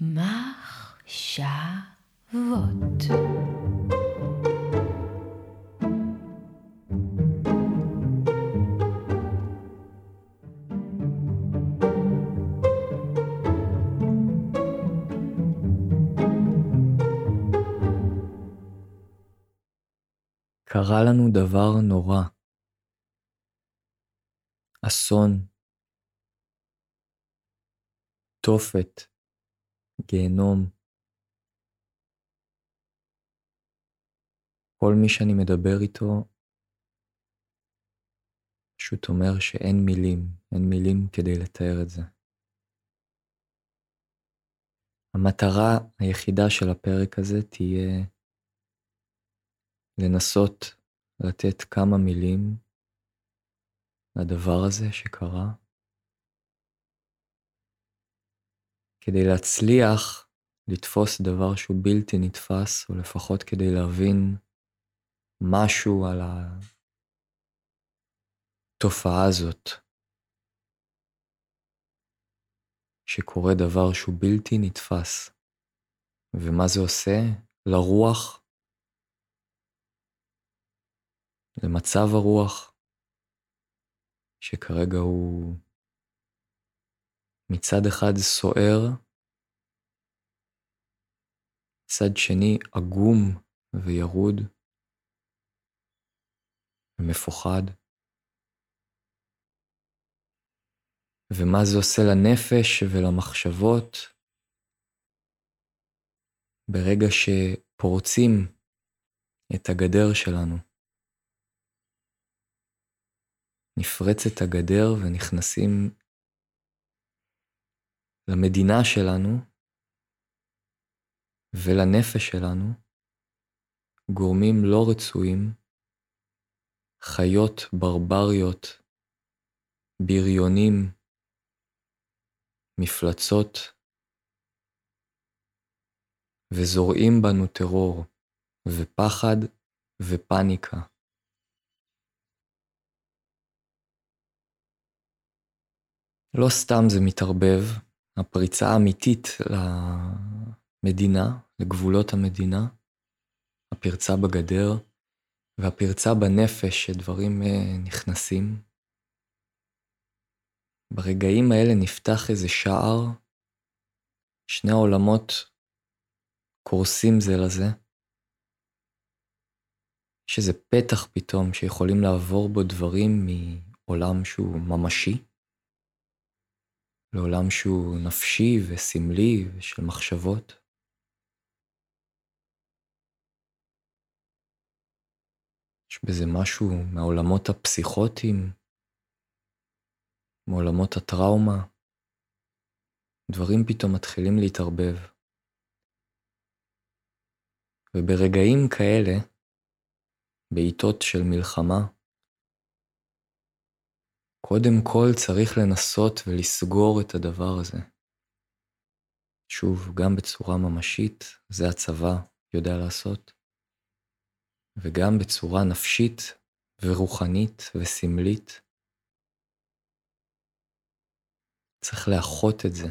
מחשבות. קרה לנו דבר נורא. אסון, תופת, גיהנום. כל מי שאני מדבר איתו פשוט אומר שאין מילים, אין מילים כדי לתאר את זה. המטרה היחידה של הפרק הזה תהיה לנסות לתת כמה מילים לדבר הזה שקרה, כדי להצליח לתפוס דבר שהוא בלתי נתפס, או לפחות כדי להבין משהו על התופעה הזאת, שקורה דבר שהוא בלתי נתפס. ומה זה עושה? לרוח, למצב הרוח, שכרגע הוא מצד אחד סוער, מצד שני עגום וירוד. ומפוחד. ומה זה עושה לנפש ולמחשבות ברגע שפורצים את הגדר שלנו. נפרצת הגדר ונכנסים למדינה שלנו ולנפש שלנו גורמים לא רצויים חיות ברבריות, בריונים, מפלצות, וזורעים בנו טרור, ופחד ופניקה. לא סתם זה מתערבב, הפריצה האמיתית למדינה, לגבולות המדינה, הפרצה בגדר, והפרצה בנפש שדברים אה, נכנסים. ברגעים האלה נפתח איזה שער, שני העולמות קורסים זה לזה. יש איזה פתח פתאום שיכולים לעבור בו דברים מעולם שהוא ממשי, לעולם שהוא נפשי וסמלי ושל מחשבות. יש בזה משהו מהעולמות הפסיכוטיים, מעולמות הטראומה. דברים פתאום מתחילים להתערבב. וברגעים כאלה, בעיתות של מלחמה, קודם כל צריך לנסות ולסגור את הדבר הזה. שוב, גם בצורה ממשית, זה הצבא יודע לעשות. וגם בצורה נפשית ורוחנית וסמלית. צריך לאחות את זה,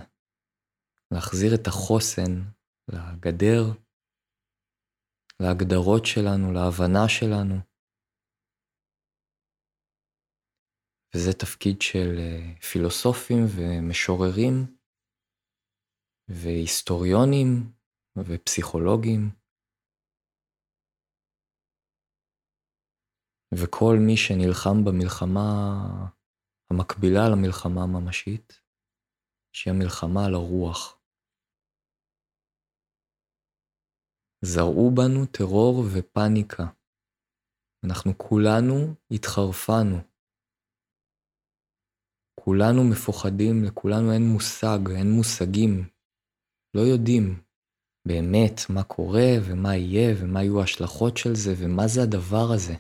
להחזיר את החוסן לגדר, להגדרות שלנו, להבנה שלנו. וזה תפקיד של אה, פילוסופים ומשוררים והיסטוריונים ופסיכולוגים. וכל מי שנלחם במלחמה המקבילה למלחמה הממשית, שהיא המלחמה על הרוח. זרעו בנו טרור ופניקה. אנחנו כולנו התחרפנו. כולנו מפוחדים, לכולנו אין מושג, אין מושגים. לא יודעים באמת מה קורה ומה יהיה ומה יהיו ההשלכות של זה ומה זה הדבר הזה.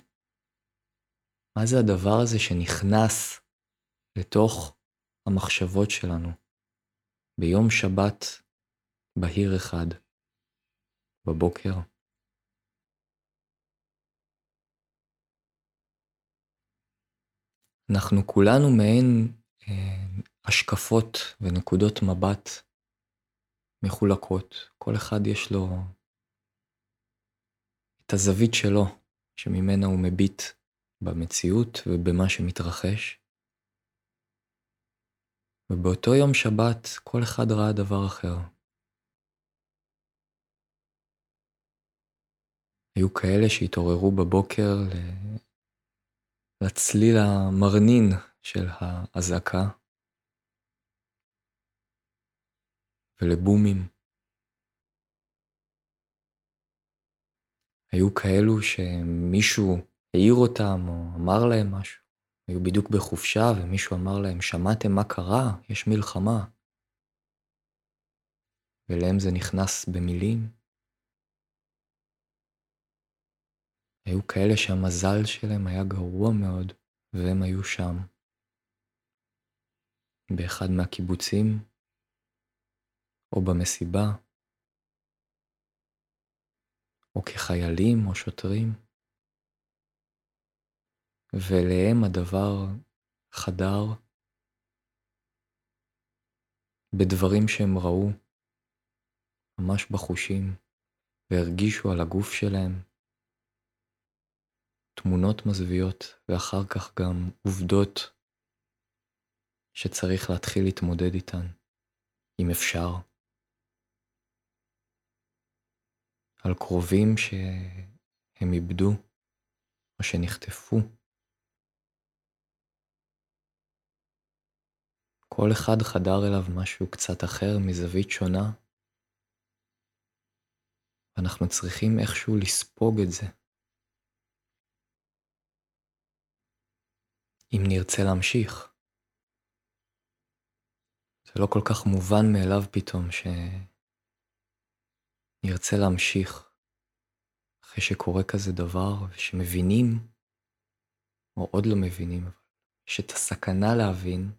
מה זה הדבר הזה שנכנס לתוך המחשבות שלנו ביום שבת בהיר אחד, בבוקר? אנחנו כולנו מעין השקפות ונקודות מבט מחולקות, כל אחד יש לו את הזווית שלו, שממנה הוא מביט במציאות ובמה שמתרחש. ובאותו יום שבת כל אחד ראה דבר אחר. היו כאלה שהתעוררו בבוקר לצליל המרנין של האזעקה ולבומים. היו כאלו שמישהו העיר אותם או אמר להם משהו. היו בדיוק בחופשה ומישהו אמר להם, שמעתם מה קרה? יש מלחמה. ולהם זה נכנס במילים. היו כאלה שהמזל שלהם היה גרוע מאוד, והם היו שם. באחד מהקיבוצים, או במסיבה, או כחיילים או שוטרים, ואליהם הדבר חדר בדברים שהם ראו, ממש בחושים, והרגישו על הגוף שלהם, תמונות מזוויעות, ואחר כך גם עובדות שצריך להתחיל להתמודד איתן, אם אפשר. על קרובים שהם איבדו או שנחטפו. כל אחד חדר אליו משהו קצת אחר, מזווית שונה, ואנחנו צריכים איכשהו לספוג את זה. אם נרצה להמשיך. זה לא כל כך מובן מאליו פתאום שנרצה להמשיך אחרי שקורה כזה דבר ושמבינים, או עוד לא מבינים, יש את הסכנה להבין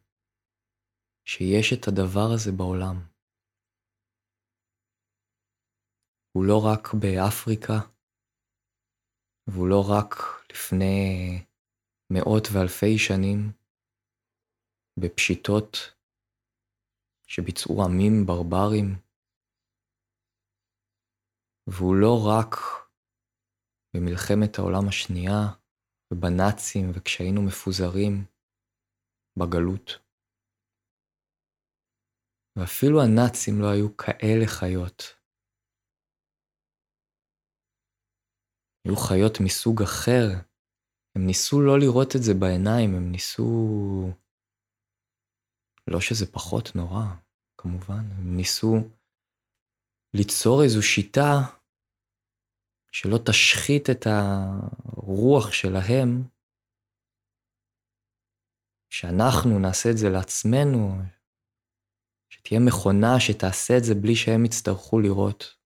שיש את הדבר הזה בעולם. הוא לא רק באפריקה, והוא לא רק לפני מאות ואלפי שנים בפשיטות שביצעו עמים ברברים, והוא לא רק במלחמת העולם השנייה ובנאצים וכשהיינו מפוזרים בגלות. ואפילו הנאצים לא היו כאלה חיות. היו חיות מסוג אחר הם ניסו לא לראות את זה בעיניים, הם ניסו... לא שזה פחות נורא, כמובן, הם ניסו ליצור איזו שיטה שלא תשחית את הרוח שלהם, שאנחנו נעשה את זה לעצמנו, שתהיה מכונה שתעשה את זה בלי שהם יצטרכו לראות.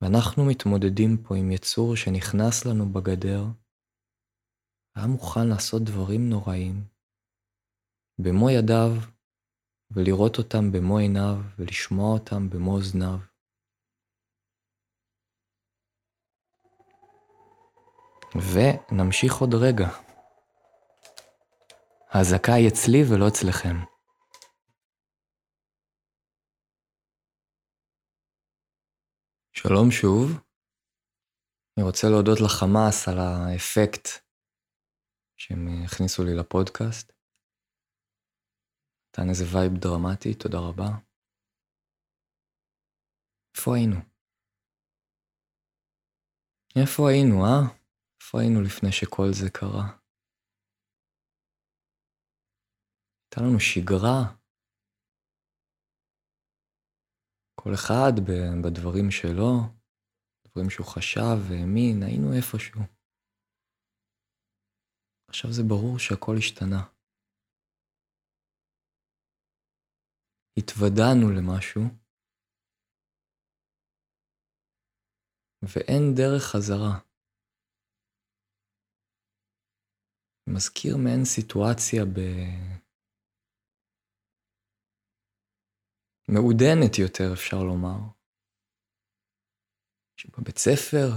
ואנחנו מתמודדים פה עם יצור שנכנס לנו בגדר, והיה מוכן לעשות דברים נוראים, במו ידיו, ולראות אותם במו עיניו, ולשמוע אותם במו אוזניו. ונמשיך עוד רגע. האזעקה היא אצלי ולא אצלכם. שלום שוב. אני רוצה להודות לחמאס על האפקט שהם הכניסו לי לפודקאסט. נתן איזה וייב דרמטי, תודה רבה. איפה היינו? איפה היינו, אה? איפה היינו לפני שכל זה קרה? הייתה לנו שגרה, כל אחד בדברים שלו, דברים שהוא חשב והאמין, היינו איפשהו. עכשיו זה ברור שהכל השתנה. התוודענו למשהו, ואין דרך חזרה. מזכיר מעין סיטואציה ב... מעודנת יותר, אפשר לומר. שבבית ספר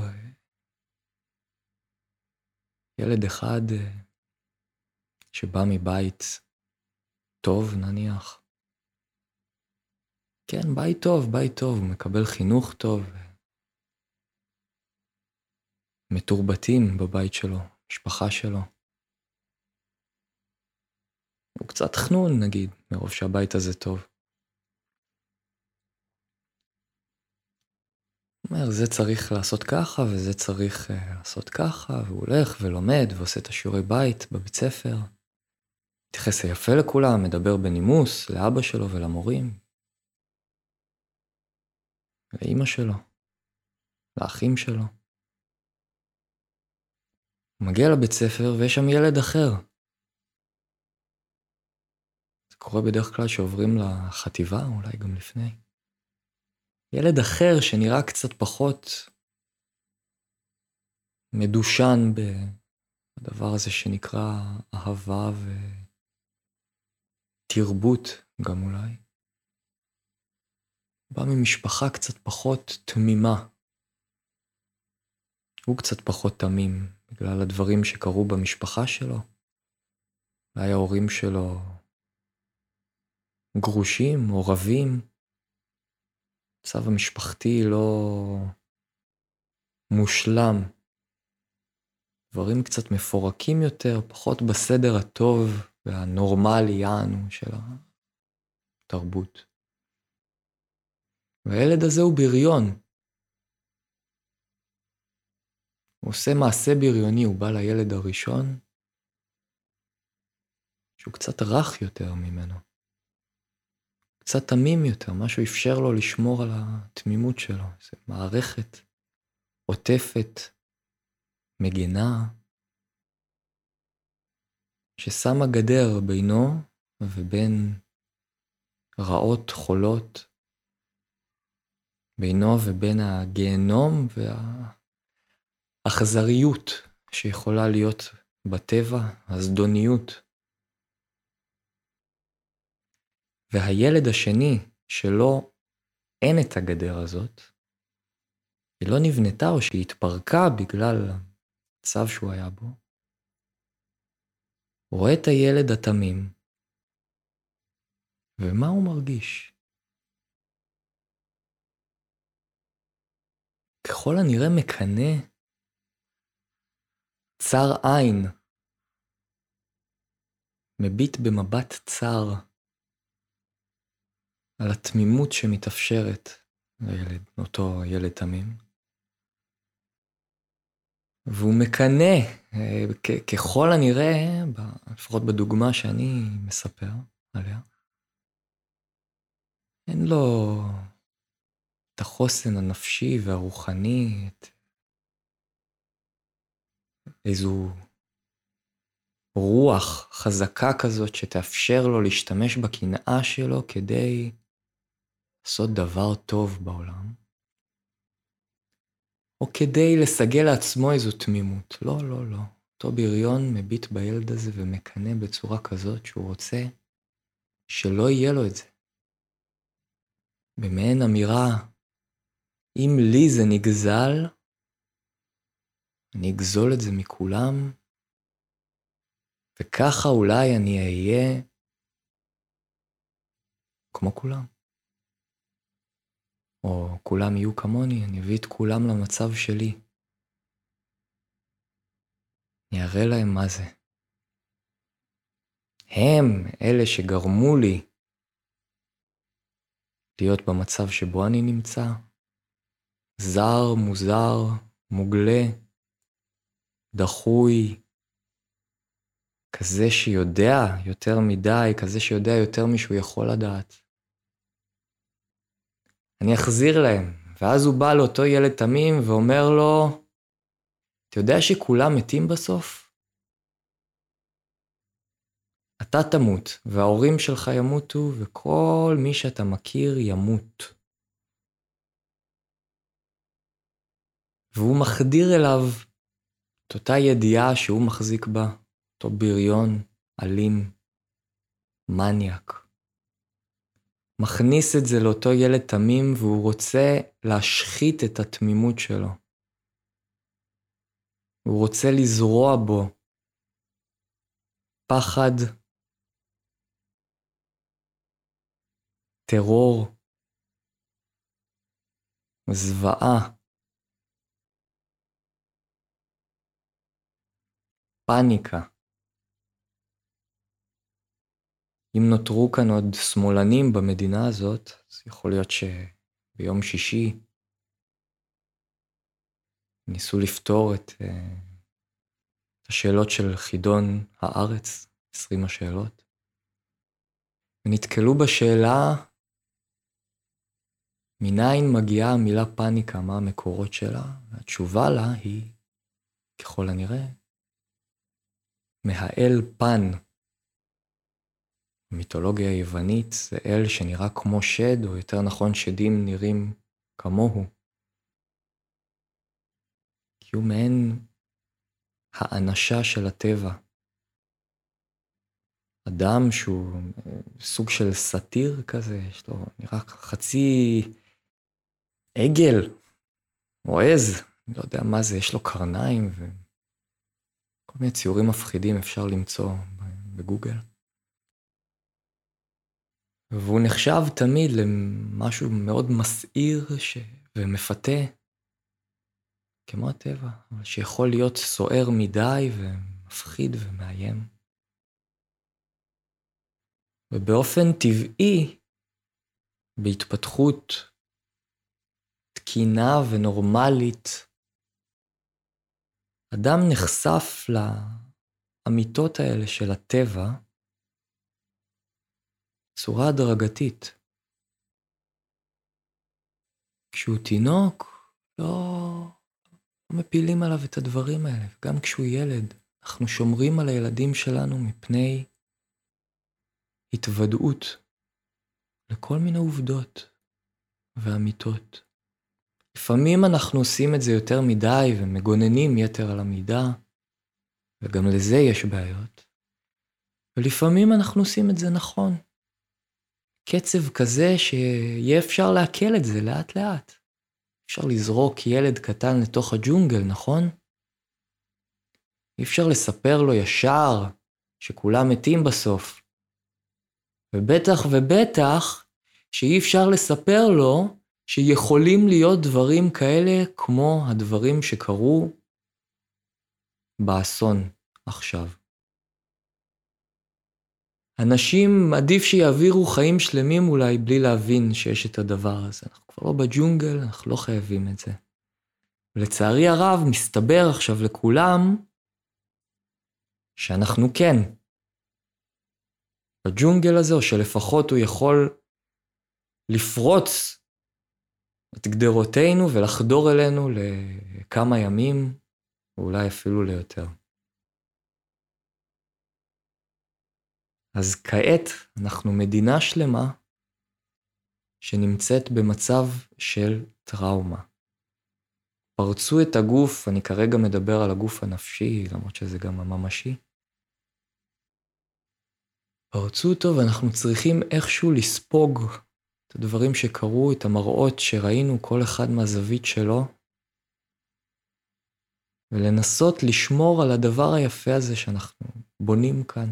ילד אחד שבא מבית טוב, נניח, כן, בית טוב, בית טוב, הוא מקבל חינוך טוב. מתורבתים בבית שלו, משפחה שלו. הוא קצת חנון נגיד, מרוב שהבית הזה טוב. אומר, זה צריך לעשות ככה וזה צריך uh, לעשות ככה, והוא הולך ולומד ועושה את השיעורי בית בבית ספר. מתייחס יפה לכולם, מדבר בנימוס לאבא שלו ולמורים. לאימא שלו, לאחים שלו. הוא מגיע לבית ספר ויש שם ילד אחר. זה קורה בדרך כלל שעוברים לחטיבה, אולי גם לפני. ילד אחר שנראה קצת פחות מדושן בדבר הזה שנקרא אהבה ותרבות גם אולי. בא ממשפחה קצת פחות תמימה. הוא קצת פחות תמים בגלל הדברים שקרו במשפחה שלו. אולי ההורים שלו גרושים או רבים. המצב המשפחתי לא מושלם. דברים קצת מפורקים יותר, פחות בסדר הטוב והנורמלי יענו של התרבות. והילד הזה הוא בריון. הוא עושה מעשה בריוני, הוא בא לילד הראשון, שהוא קצת רך יותר ממנו. קצת תמים יותר, משהו אפשר לו לשמור על התמימות שלו. זו מערכת עוטפת, מגנה, ששמה גדר בינו ובין רעות חולות בינו ובין הגיהנום והאכזריות שיכולה להיות בטבע, הזדוניות. והילד השני, שלא אין את הגדר הזאת, היא לא נבנתה או שהיא התפרקה בגלל המצב שהוא היה בו, רואה את הילד התמים, ומה הוא מרגיש? ככל הנראה מקנא צר עין, מביט במבט צר על התמימות שמתאפשרת לילד, אותו ילד תמים. והוא מקנא, אה, ככל הנראה, לפחות בדוגמה שאני מספר עליה, אין לו את החוסן הנפשי והרוחני, את איזו רוח חזקה כזאת שתאפשר לו להשתמש בקנאה שלו כדי לעשות דבר טוב בעולם, או כדי לסגל לעצמו איזו תמימות. לא, לא, לא. אותו בריון מביט בילד הזה ומקנא בצורה כזאת שהוא רוצה שלא יהיה לו את זה. במעין אמירה אם לי זה נגזל, אני אגזול את זה מכולם, וככה אולי אני אהיה כמו כולם. או כולם יהיו כמוני, אני אביא את כולם למצב שלי. אני אראה להם מה זה. הם אלה שגרמו לי להיות במצב שבו אני נמצא, זר, מוזר, מוגלה, דחוי, כזה שיודע יותר מדי, כזה שיודע יותר משהוא יכול לדעת. אני אחזיר להם, ואז הוא בא לאותו ילד תמים ואומר לו, אתה יודע שכולם מתים בסוף? אתה תמות, וההורים שלך ימותו, וכל מי שאתה מכיר ימות. והוא מחדיר אליו את אותה ידיעה שהוא מחזיק בה, אותו בריון, אלים, מניאק. מכניס את זה לאותו ילד תמים והוא רוצה להשחית את התמימות שלו. הוא רוצה לזרוע בו פחד, טרור, זוועה, פאניקה. אם נותרו כאן עוד שמאלנים במדינה הזאת, אז יכול להיות שביום שישי ניסו לפתור את, אה, את השאלות של חידון הארץ, 20 השאלות, ונתקלו בשאלה מניין מגיעה המילה פאניקה, מה המקורות שלה? התשובה לה היא, ככל הנראה, מהאל פן. במיתולוגיה היוונית זה אל שנראה כמו שד, או יותר נכון שדים נראים כמוהו. כי הוא מעין האנשה של הטבע. אדם שהוא סוג של סאטיר כזה, יש לו נראה חצי עגל או עז, לא יודע מה זה, יש לו קרניים וכל מיני ציורים מפחידים אפשר למצוא בגוגל. והוא נחשב תמיד למשהו מאוד מסעיר ש... ומפתה, כמו הטבע, שיכול להיות סוער מדי ומפחיד ומאיים. ובאופן טבעי, בהתפתחות תקינה ונורמלית, אדם נחשף לאמיתות האלה של הטבע בצורה הדרגתית. כשהוא תינוק, לא, לא מפילים עליו את הדברים האלה, גם כשהוא ילד, אנחנו שומרים על הילדים שלנו מפני התוודעות לכל מיני עובדות ואמיתות. לפעמים אנחנו עושים את זה יותר מדי ומגוננים יתר על המידה, וגם לזה יש בעיות. ולפעמים אנחנו עושים את זה נכון. קצב כזה שיהיה אפשר לעכל את זה לאט לאט. אפשר לזרוק ילד קטן לתוך הג'ונגל, נכון? אי אפשר לספר לו ישר שכולם מתים בסוף. ובטח ובטח שאי אפשר לספר לו שיכולים להיות דברים כאלה כמו הדברים שקרו באסון עכשיו. אנשים, עדיף שיעבירו חיים שלמים אולי בלי להבין שיש את הדבר הזה. אנחנו כבר לא בג'ונגל, אנחנו לא חייבים את זה. ולצערי הרב, מסתבר עכשיו לכולם שאנחנו כן. בג'ונגל הזה, או שלפחות הוא יכול לפרוץ את גדרותינו ולחדור אלינו לכמה ימים, ואולי אפילו ליותר. אז כעת אנחנו מדינה שלמה שנמצאת במצב של טראומה. פרצו את הגוף, אני כרגע מדבר על הגוף הנפשי, למרות שזה גם הממשי. פרצו אותו ואנחנו צריכים איכשהו לספוג את הדברים שקרו, את המראות שראינו, כל אחד מהזווית שלו, ולנסות לשמור על הדבר היפה הזה שאנחנו בונים כאן.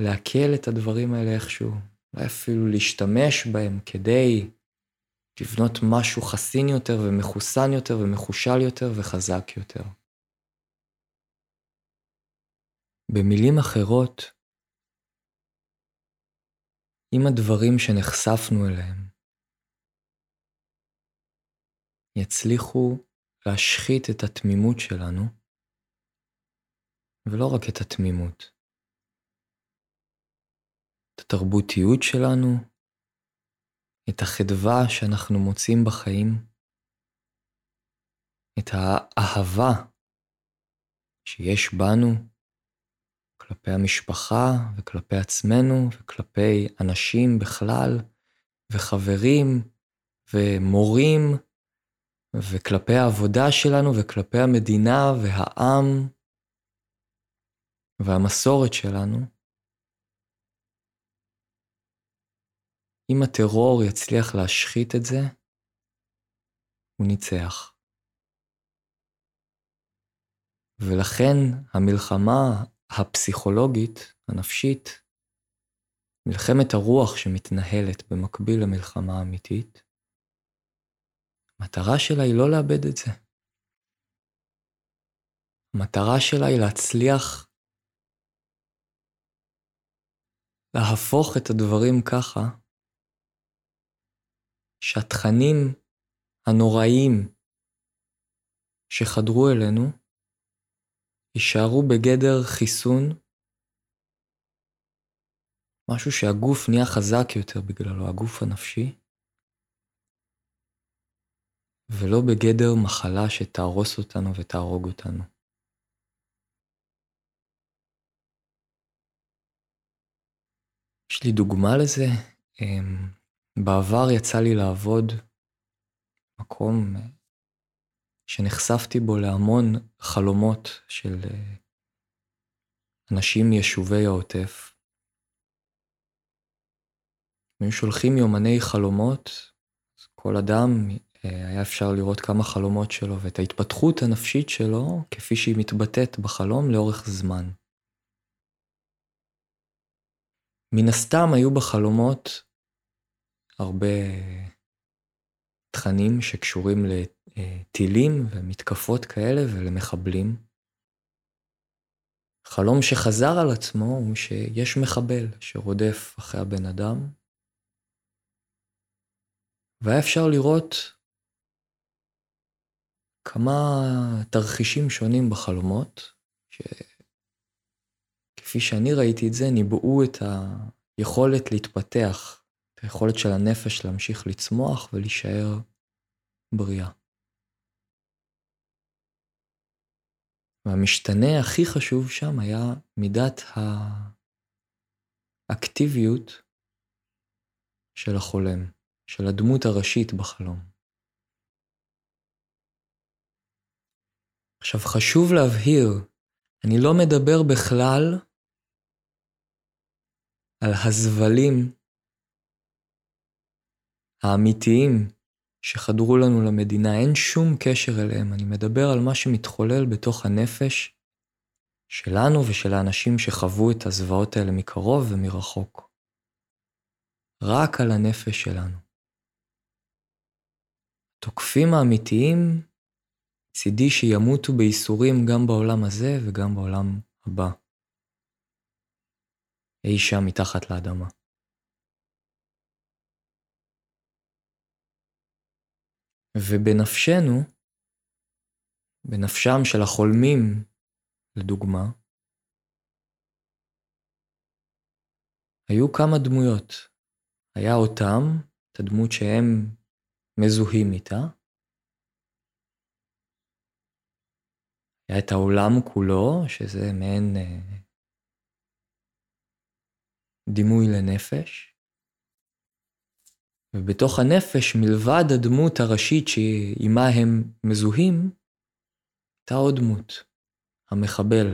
לעכל את הדברים האלה איכשהו, אולי אפילו להשתמש בהם כדי לבנות משהו חסין יותר ומחוסן יותר ומחושל יותר וחזק יותר. במילים אחרות, אם הדברים שנחשפנו אליהם יצליחו להשחית את התמימות שלנו, ולא רק את התמימות, את התרבותיות שלנו, את החדווה שאנחנו מוצאים בחיים, את האהבה שיש בנו, כלפי המשפחה וכלפי עצמנו וכלפי אנשים בכלל, וחברים ומורים, וכלפי העבודה שלנו וכלפי המדינה והעם והמסורת שלנו. אם הטרור יצליח להשחית את זה, הוא ניצח. ולכן המלחמה הפסיכולוגית, הנפשית, מלחמת הרוח שמתנהלת במקביל למלחמה האמיתית, המטרה שלה היא לא לאבד את זה. המטרה שלה היא להצליח להפוך את הדברים ככה שהתכנים הנוראיים שחדרו אלינו יישארו בגדר חיסון, משהו שהגוף נהיה חזק יותר בגללו, הגוף הנפשי, ולא בגדר מחלה שתהרוס אותנו ותהרוג אותנו. יש לי דוגמה לזה. אמ, בעבר יצא לי לעבוד מקום שנחשפתי בו להמון חלומות של אה, אנשים מיישובי העוטף. היו שולחים יומני חלומות, כל אדם אה, היה אפשר לראות כמה חלומות שלו ואת ההתפתחות הנפשית שלו כפי שהיא מתבטאת בחלום לאורך זמן. מן הסתם היו בחלומות הרבה תכנים שקשורים לטילים ומתקפות כאלה ולמחבלים. חלום שחזר על עצמו הוא שיש מחבל שרודף אחרי הבן אדם, והיה אפשר לראות כמה תרחישים שונים בחלומות, שכפי שאני ראיתי את זה, ניבאו את היכולת להתפתח, היכולת של הנפש להמשיך לצמוח ולהישאר בריאה. והמשתנה הכי חשוב שם היה מידת האקטיביות של החולם, של הדמות הראשית בחלום. עכשיו חשוב להבהיר, אני לא מדבר בכלל על הזבלים האמיתיים שחדרו לנו למדינה, אין שום קשר אליהם, אני מדבר על מה שמתחולל בתוך הנפש שלנו ושל האנשים שחוו את הזוועות האלה מקרוב ומרחוק. רק על הנפש שלנו. התוקפים האמיתיים צידי שימותו בייסורים גם בעולם הזה וגם בעולם הבא. אי שם מתחת לאדמה. ובנפשנו, בנפשם של החולמים, לדוגמה, היו כמה דמויות. היה אותם, את הדמות שהם מזוהים איתה, היה את העולם כולו, שזה מעין אה, דימוי לנפש, ובתוך הנפש, מלבד הדמות הראשית שעימה הם מזוהים, הייתה עוד דמות, המחבל.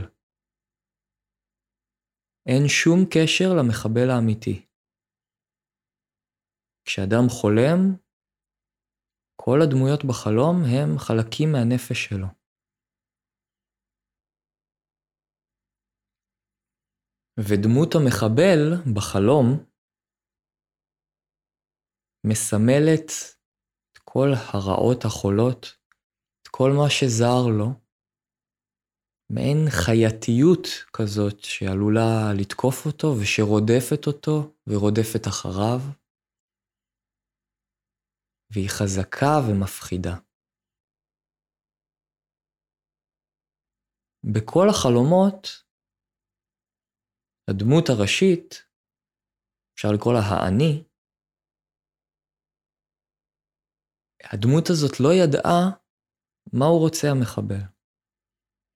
אין שום קשר למחבל האמיתי. כשאדם חולם, כל הדמויות בחלום הם חלקים מהנפש שלו. ודמות המחבל בחלום מסמלת את כל הרעות החולות, את כל מה שזר לו, מעין חייתיות כזאת שעלולה לתקוף אותו ושרודפת אותו ורודפת אחריו, והיא חזקה ומפחידה. בכל החלומות הדמות הראשית, אפשר לקרוא לה האני, הדמות הזאת לא ידעה מה הוא רוצה המחבל.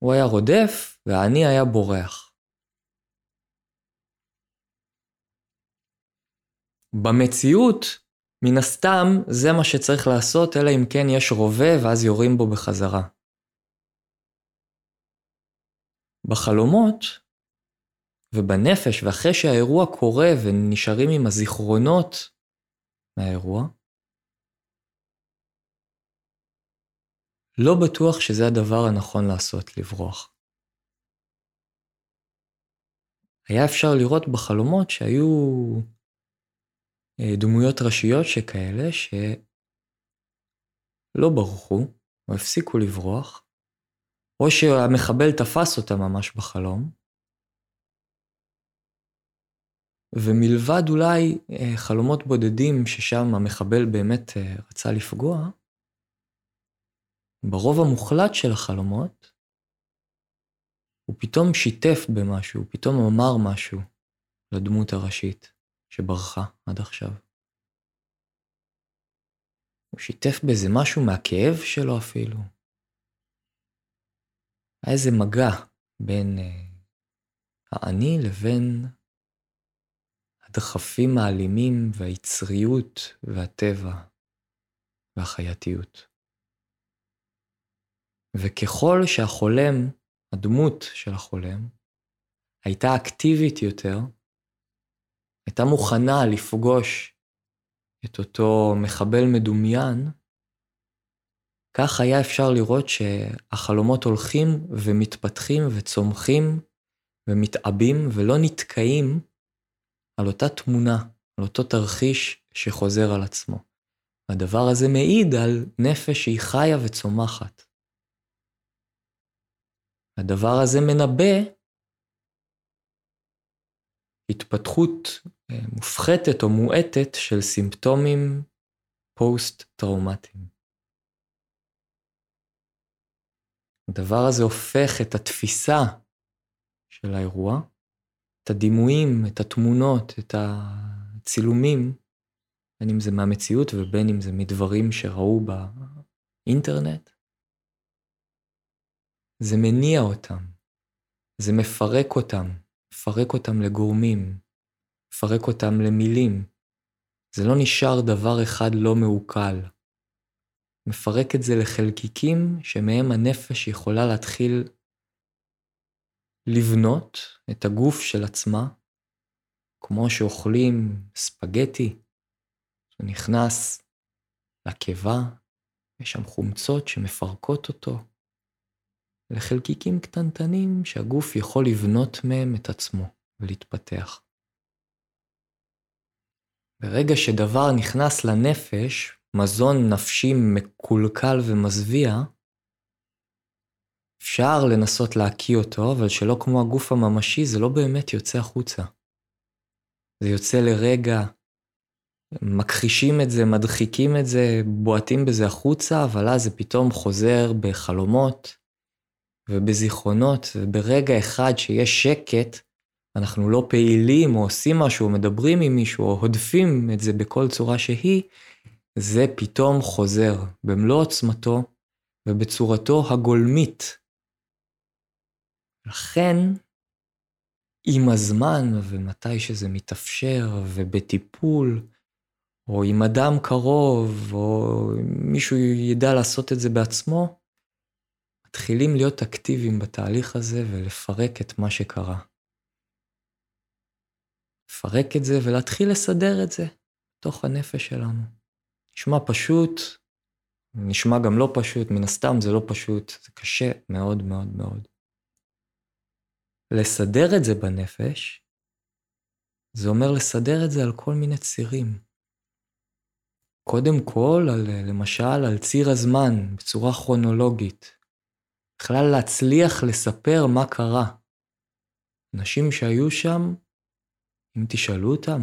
הוא היה רודף והאני היה בורח. במציאות, מן הסתם, זה מה שצריך לעשות, אלא אם כן יש רובה ואז יורים בו בחזרה. בחלומות, ובנפש, ואחרי שהאירוע קורה ונשארים עם הזיכרונות מהאירוע, לא בטוח שזה הדבר הנכון לעשות, לברוח. היה אפשר לראות בחלומות שהיו אה, דמויות ראשיות שכאלה, לא ברחו, או הפסיקו לברוח, או שהמחבל תפס אותה ממש בחלום, ומלבד אולי אה, חלומות בודדים ששם המחבל באמת אה, רצה לפגוע, ברוב המוחלט של החלומות, הוא פתאום שיתף במשהו, הוא פתאום אמר משהו לדמות הראשית שברחה עד עכשיו. הוא שיתף באיזה משהו מהכאב שלו אפילו. היה איזה מגע בין אה, האני לבין הדחפים האלימים והיצריות והטבע והחייתיות. וככל שהחולם, הדמות של החולם, הייתה אקטיבית יותר, הייתה מוכנה לפגוש את אותו מחבל מדומיין, כך היה אפשר לראות שהחלומות הולכים ומתפתחים וצומחים ומתעבים ולא נתקעים על אותה תמונה, על אותו תרחיש שחוזר על עצמו. הדבר הזה מעיד על נפש שהיא חיה וצומחת. הדבר הזה מנבא התפתחות אה, מופחתת או מועטת של סימפטומים פוסט-טראומטיים. הדבר הזה הופך את התפיסה של האירוע את הדימויים, את התמונות, את הצילומים, בין אם זה מהמציאות ובין אם זה מדברים שראו באינטרנט, זה מניע אותם, זה מפרק אותם, מפרק אותם לגורמים, מפרק אותם למילים. זה לא נשאר דבר אחד לא מעוקל. מפרק את זה לחלקיקים שמהם הנפש יכולה להתחיל לבנות את הגוף של עצמה, כמו שאוכלים ספגטי, שנכנס לקיבה, יש שם חומצות שמפרקות אותו לחלקיקים קטנטנים שהגוף יכול לבנות מהם את עצמו ולהתפתח. ברגע שדבר נכנס לנפש, מזון נפשי מקולקל ומזוויע, אפשר לנסות להקיא אותו, אבל שלא כמו הגוף הממשי, זה לא באמת יוצא החוצה. זה יוצא לרגע, מכחישים את זה, מדחיקים את זה, בועטים בזה החוצה, אבל אז זה פתאום חוזר בחלומות ובזיכרונות, וברגע אחד שיש שקט, אנחנו לא פעילים או עושים משהו, או מדברים עם מישהו, או הודפים את זה בכל צורה שהיא, זה פתאום חוזר במלוא עוצמתו ובצורתו הגולמית. לכן, עם הזמן ומתי שזה מתאפשר ובטיפול, או עם אדם קרוב, או מישהו ידע לעשות את זה בעצמו, מתחילים להיות אקטיביים בתהליך הזה ולפרק את מה שקרה. לפרק את זה ולהתחיל לסדר את זה בתוך הנפש שלנו. נשמע פשוט, נשמע גם לא פשוט, מן הסתם זה לא פשוט, זה קשה מאוד מאוד מאוד. לסדר את זה בנפש, זה אומר לסדר את זה על כל מיני צירים. קודם כל, על, למשל, על ציר הזמן, בצורה כרונולוגית. בכלל להצליח לספר מה קרה. אנשים שהיו שם, אם תשאלו אותם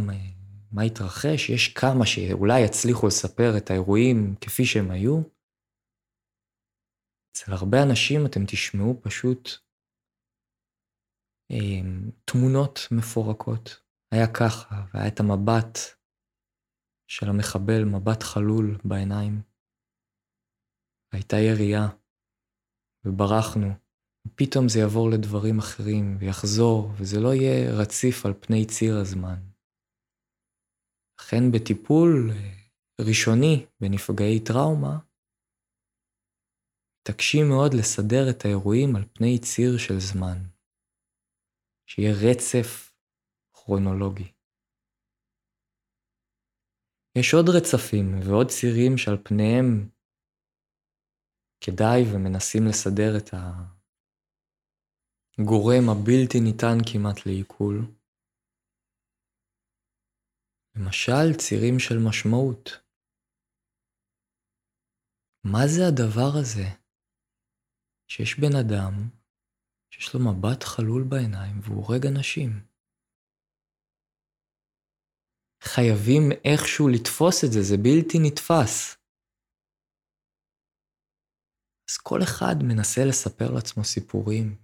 מה התרחש, יש כמה שאולי יצליחו לספר את האירועים כפי שהם היו. אצל הרבה אנשים אתם תשמעו פשוט אמ, תמונות מפורקות. היה ככה, והיה את המבט של המחבל, מבט חלול בעיניים. הייתה ירייה, וברחנו. פתאום זה יעבור לדברים אחרים, ויחזור, וזה לא יהיה רציף על פני ציר הזמן. לכן בטיפול אה, ראשוני בנפגעי טראומה, מתעקשים מאוד לסדר את האירועים על פני ציר של זמן. שיהיה רצף כרונולוגי. יש עוד רצפים ועוד צירים שעל פניהם כדאי ומנסים לסדר את הגורם הבלתי ניתן כמעט לעיכול. למשל צירים של משמעות. מה זה הדבר הזה שיש בן אדם שיש לו מבט חלול בעיניים והוא הורג אנשים? חייבים איכשהו לתפוס את זה, זה בלתי נתפס. אז כל אחד מנסה לספר לעצמו סיפורים,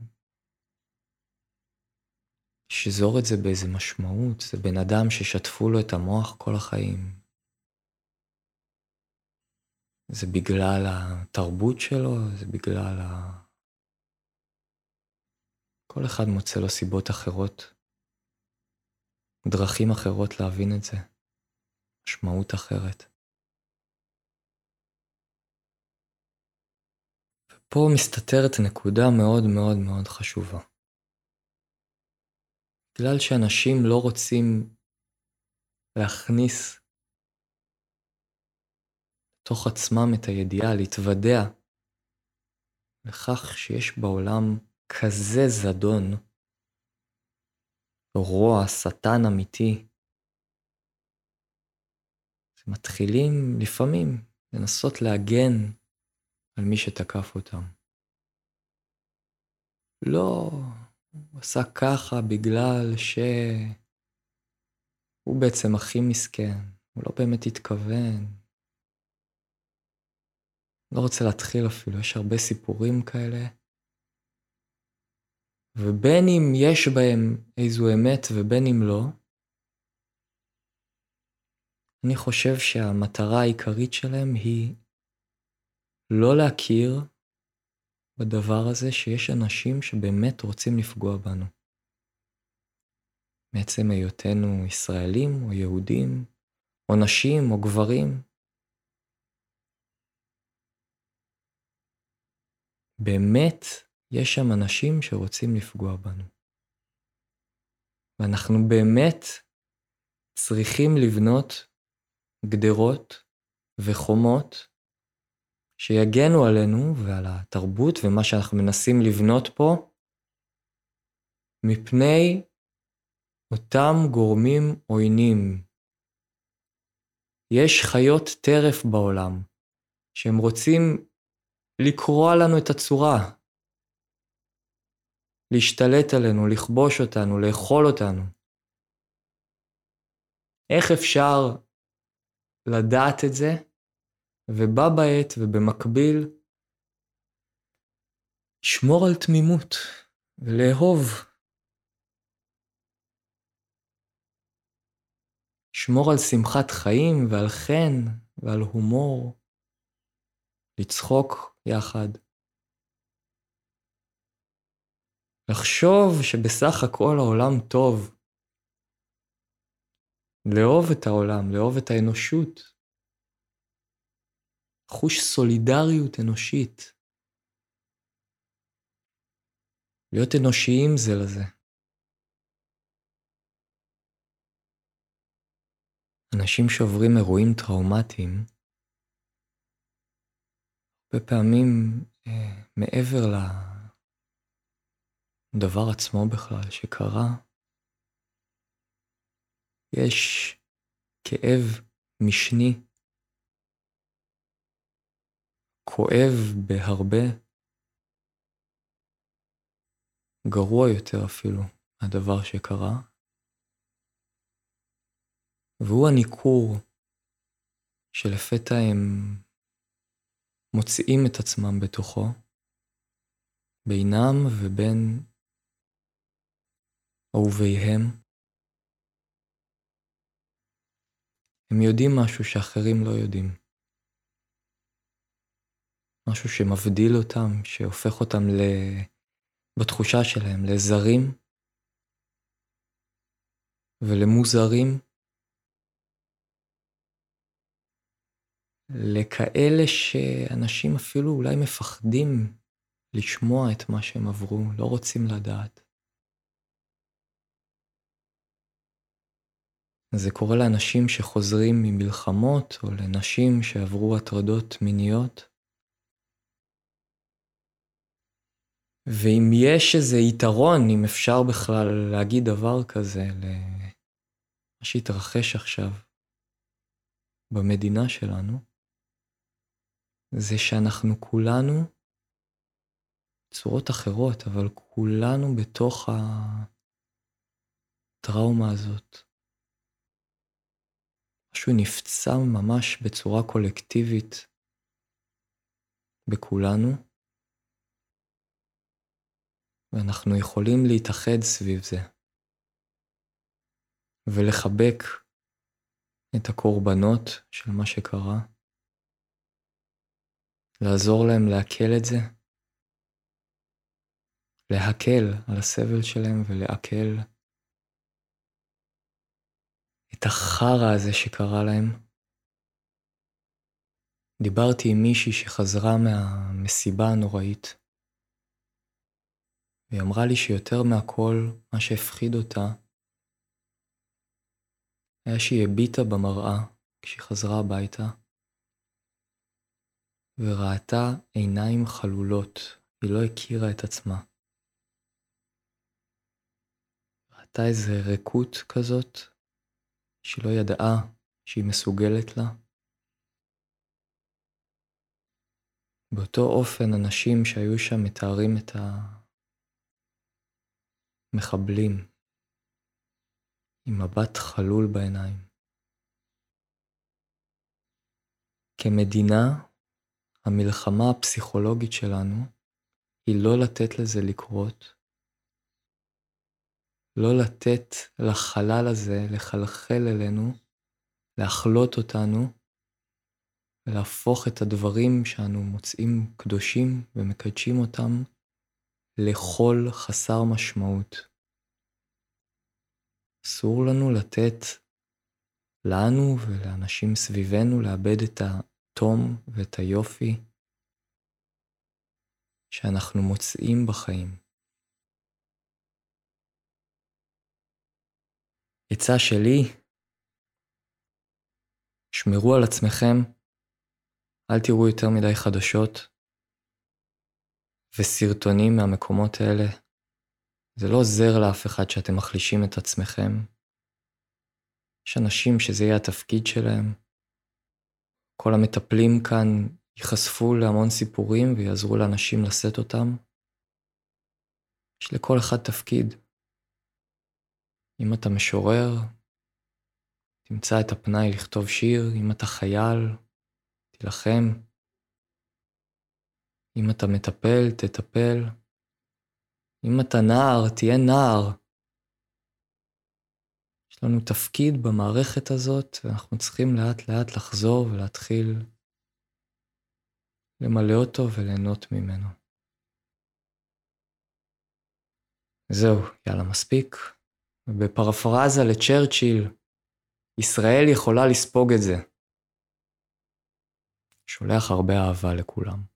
שזור את זה באיזה משמעות, זה בן אדם ששטפו לו את המוח כל החיים. זה בגלל התרבות שלו, זה בגלל ה... כל אחד מוצא לו סיבות אחרות, דרכים אחרות להבין את זה, משמעות אחרת. ופה מסתתרת נקודה מאוד מאוד מאוד חשובה. בגלל שאנשים לא רוצים להכניס תוך עצמם את הידיעה, להתוודע לכך שיש בעולם כזה זדון, רוע, שטן אמיתי. מתחילים לפעמים לנסות להגן על מי שתקף אותם. לא, הוא עשה ככה בגלל שהוא בעצם הכי מסכן, הוא לא באמת התכוון. לא רוצה להתחיל אפילו, יש הרבה סיפורים כאלה. ובין אם יש בהם איזו אמת ובין אם לא, אני חושב שהמטרה העיקרית שלהם היא לא להכיר בדבר הזה שיש אנשים שבאמת רוצים לפגוע בנו. מעצם היותנו ישראלים או יהודים, או נשים או גברים. באמת יש שם אנשים שרוצים לפגוע בנו. ואנחנו באמת צריכים לבנות גדרות וחומות שיגנו עלינו ועל התרבות ומה שאנחנו מנסים לבנות פה, מפני אותם גורמים עוינים. יש חיות טרף בעולם, שהם רוצים לקרוע לנו את הצורה, להשתלט עלינו, לכבוש אותנו, לאכול אותנו. איך אפשר לדעת את זה ובה בעת ובמקביל לשמור על תמימות ולאהוב. לשמור על שמחת חיים ועל חן ועל הומור, לצחוק יחד. לחשוב שבסך הכל העולם טוב. לאהוב את העולם, לאהוב את האנושות. חוש סולידריות אנושית. להיות אנושיים זה לזה. אנשים שעוברים אירועים טראומטיים, הרבה פעמים אה, מעבר לדבר עצמו בכלל שקרה, יש כאב משני כואב בהרבה, גרוע יותר אפילו מהדבר שקרה, והוא הניכור שלפתע הם מוצאים את עצמם בתוכו, בינם ובין אהוביהם. הם יודעים משהו שאחרים לא יודעים. משהו שמבדיל אותם, שהופך אותם ל... בתחושה שלהם לזרים ולמוזרים, לכאלה שאנשים אפילו אולי מפחדים לשמוע את מה שהם עברו, לא רוצים לדעת. זה קורה לאנשים שחוזרים ממלחמות, או לנשים שעברו הטרדות מיניות. ואם יש איזה יתרון, אם אפשר בכלל להגיד דבר כזה למה שהתרחש עכשיו במדינה שלנו, זה שאנחנו כולנו, צורות אחרות, אבל כולנו בתוך הטראומה הזאת. משהו נפצע ממש בצורה קולקטיבית בכולנו, ואנחנו יכולים להתאחד סביב זה, ולחבק את הקורבנות של מה שקרה, לעזור להם לעכל את זה, להקל על הסבל שלהם ולעכל את החרא הזה שקרה להם. דיברתי עם מישהי שחזרה מהמסיבה הנוראית, והיא אמרה לי שיותר מהכל, מה שהפחיד אותה, היה שהיא הביטה במראה כשהיא חזרה הביתה, וראתה עיניים חלולות, היא לא הכירה את עצמה. ראתה איזה ריקות כזאת שהיא לא ידעה שהיא מסוגלת לה. באותו אופן אנשים שהיו שם מתארים את המחבלים עם מבט חלול בעיניים. כמדינה, המלחמה הפסיכולוגית שלנו היא לא לתת לזה לקרות, לא לתת לחלל הזה לחלחל אלינו, להחלות אותנו, ולהפוך את הדברים שאנו מוצאים קדושים ומקדשים אותם לחול חסר משמעות. אסור לנו לתת לנו ולאנשים סביבנו לאבד את התום ואת היופי שאנחנו מוצאים בחיים. עצה שלי, שמרו על עצמכם, אל תראו יותר מדי חדשות וסרטונים מהמקומות האלה. זה לא עוזר לאף אחד שאתם מחלישים את עצמכם. יש אנשים שזה יהיה התפקיד שלהם. כל המטפלים כאן ייחשפו להמון סיפורים ויעזרו לאנשים לשאת אותם. יש לכל אחד תפקיד. אם אתה משורר, תמצא את הפנאי לכתוב שיר, אם אתה חייל, תילחם. אם אתה מטפל, תטפל. אם אתה נער, תהיה נער. יש לנו תפקיד במערכת הזאת, ואנחנו צריכים לאט לאט לחזור ולהתחיל למלא אותו וליהנות ממנו. זהו, יאללה, מספיק. בפרפרזה לצ'רצ'יל, ישראל יכולה לספוג את זה. שולח הרבה אהבה לכולם.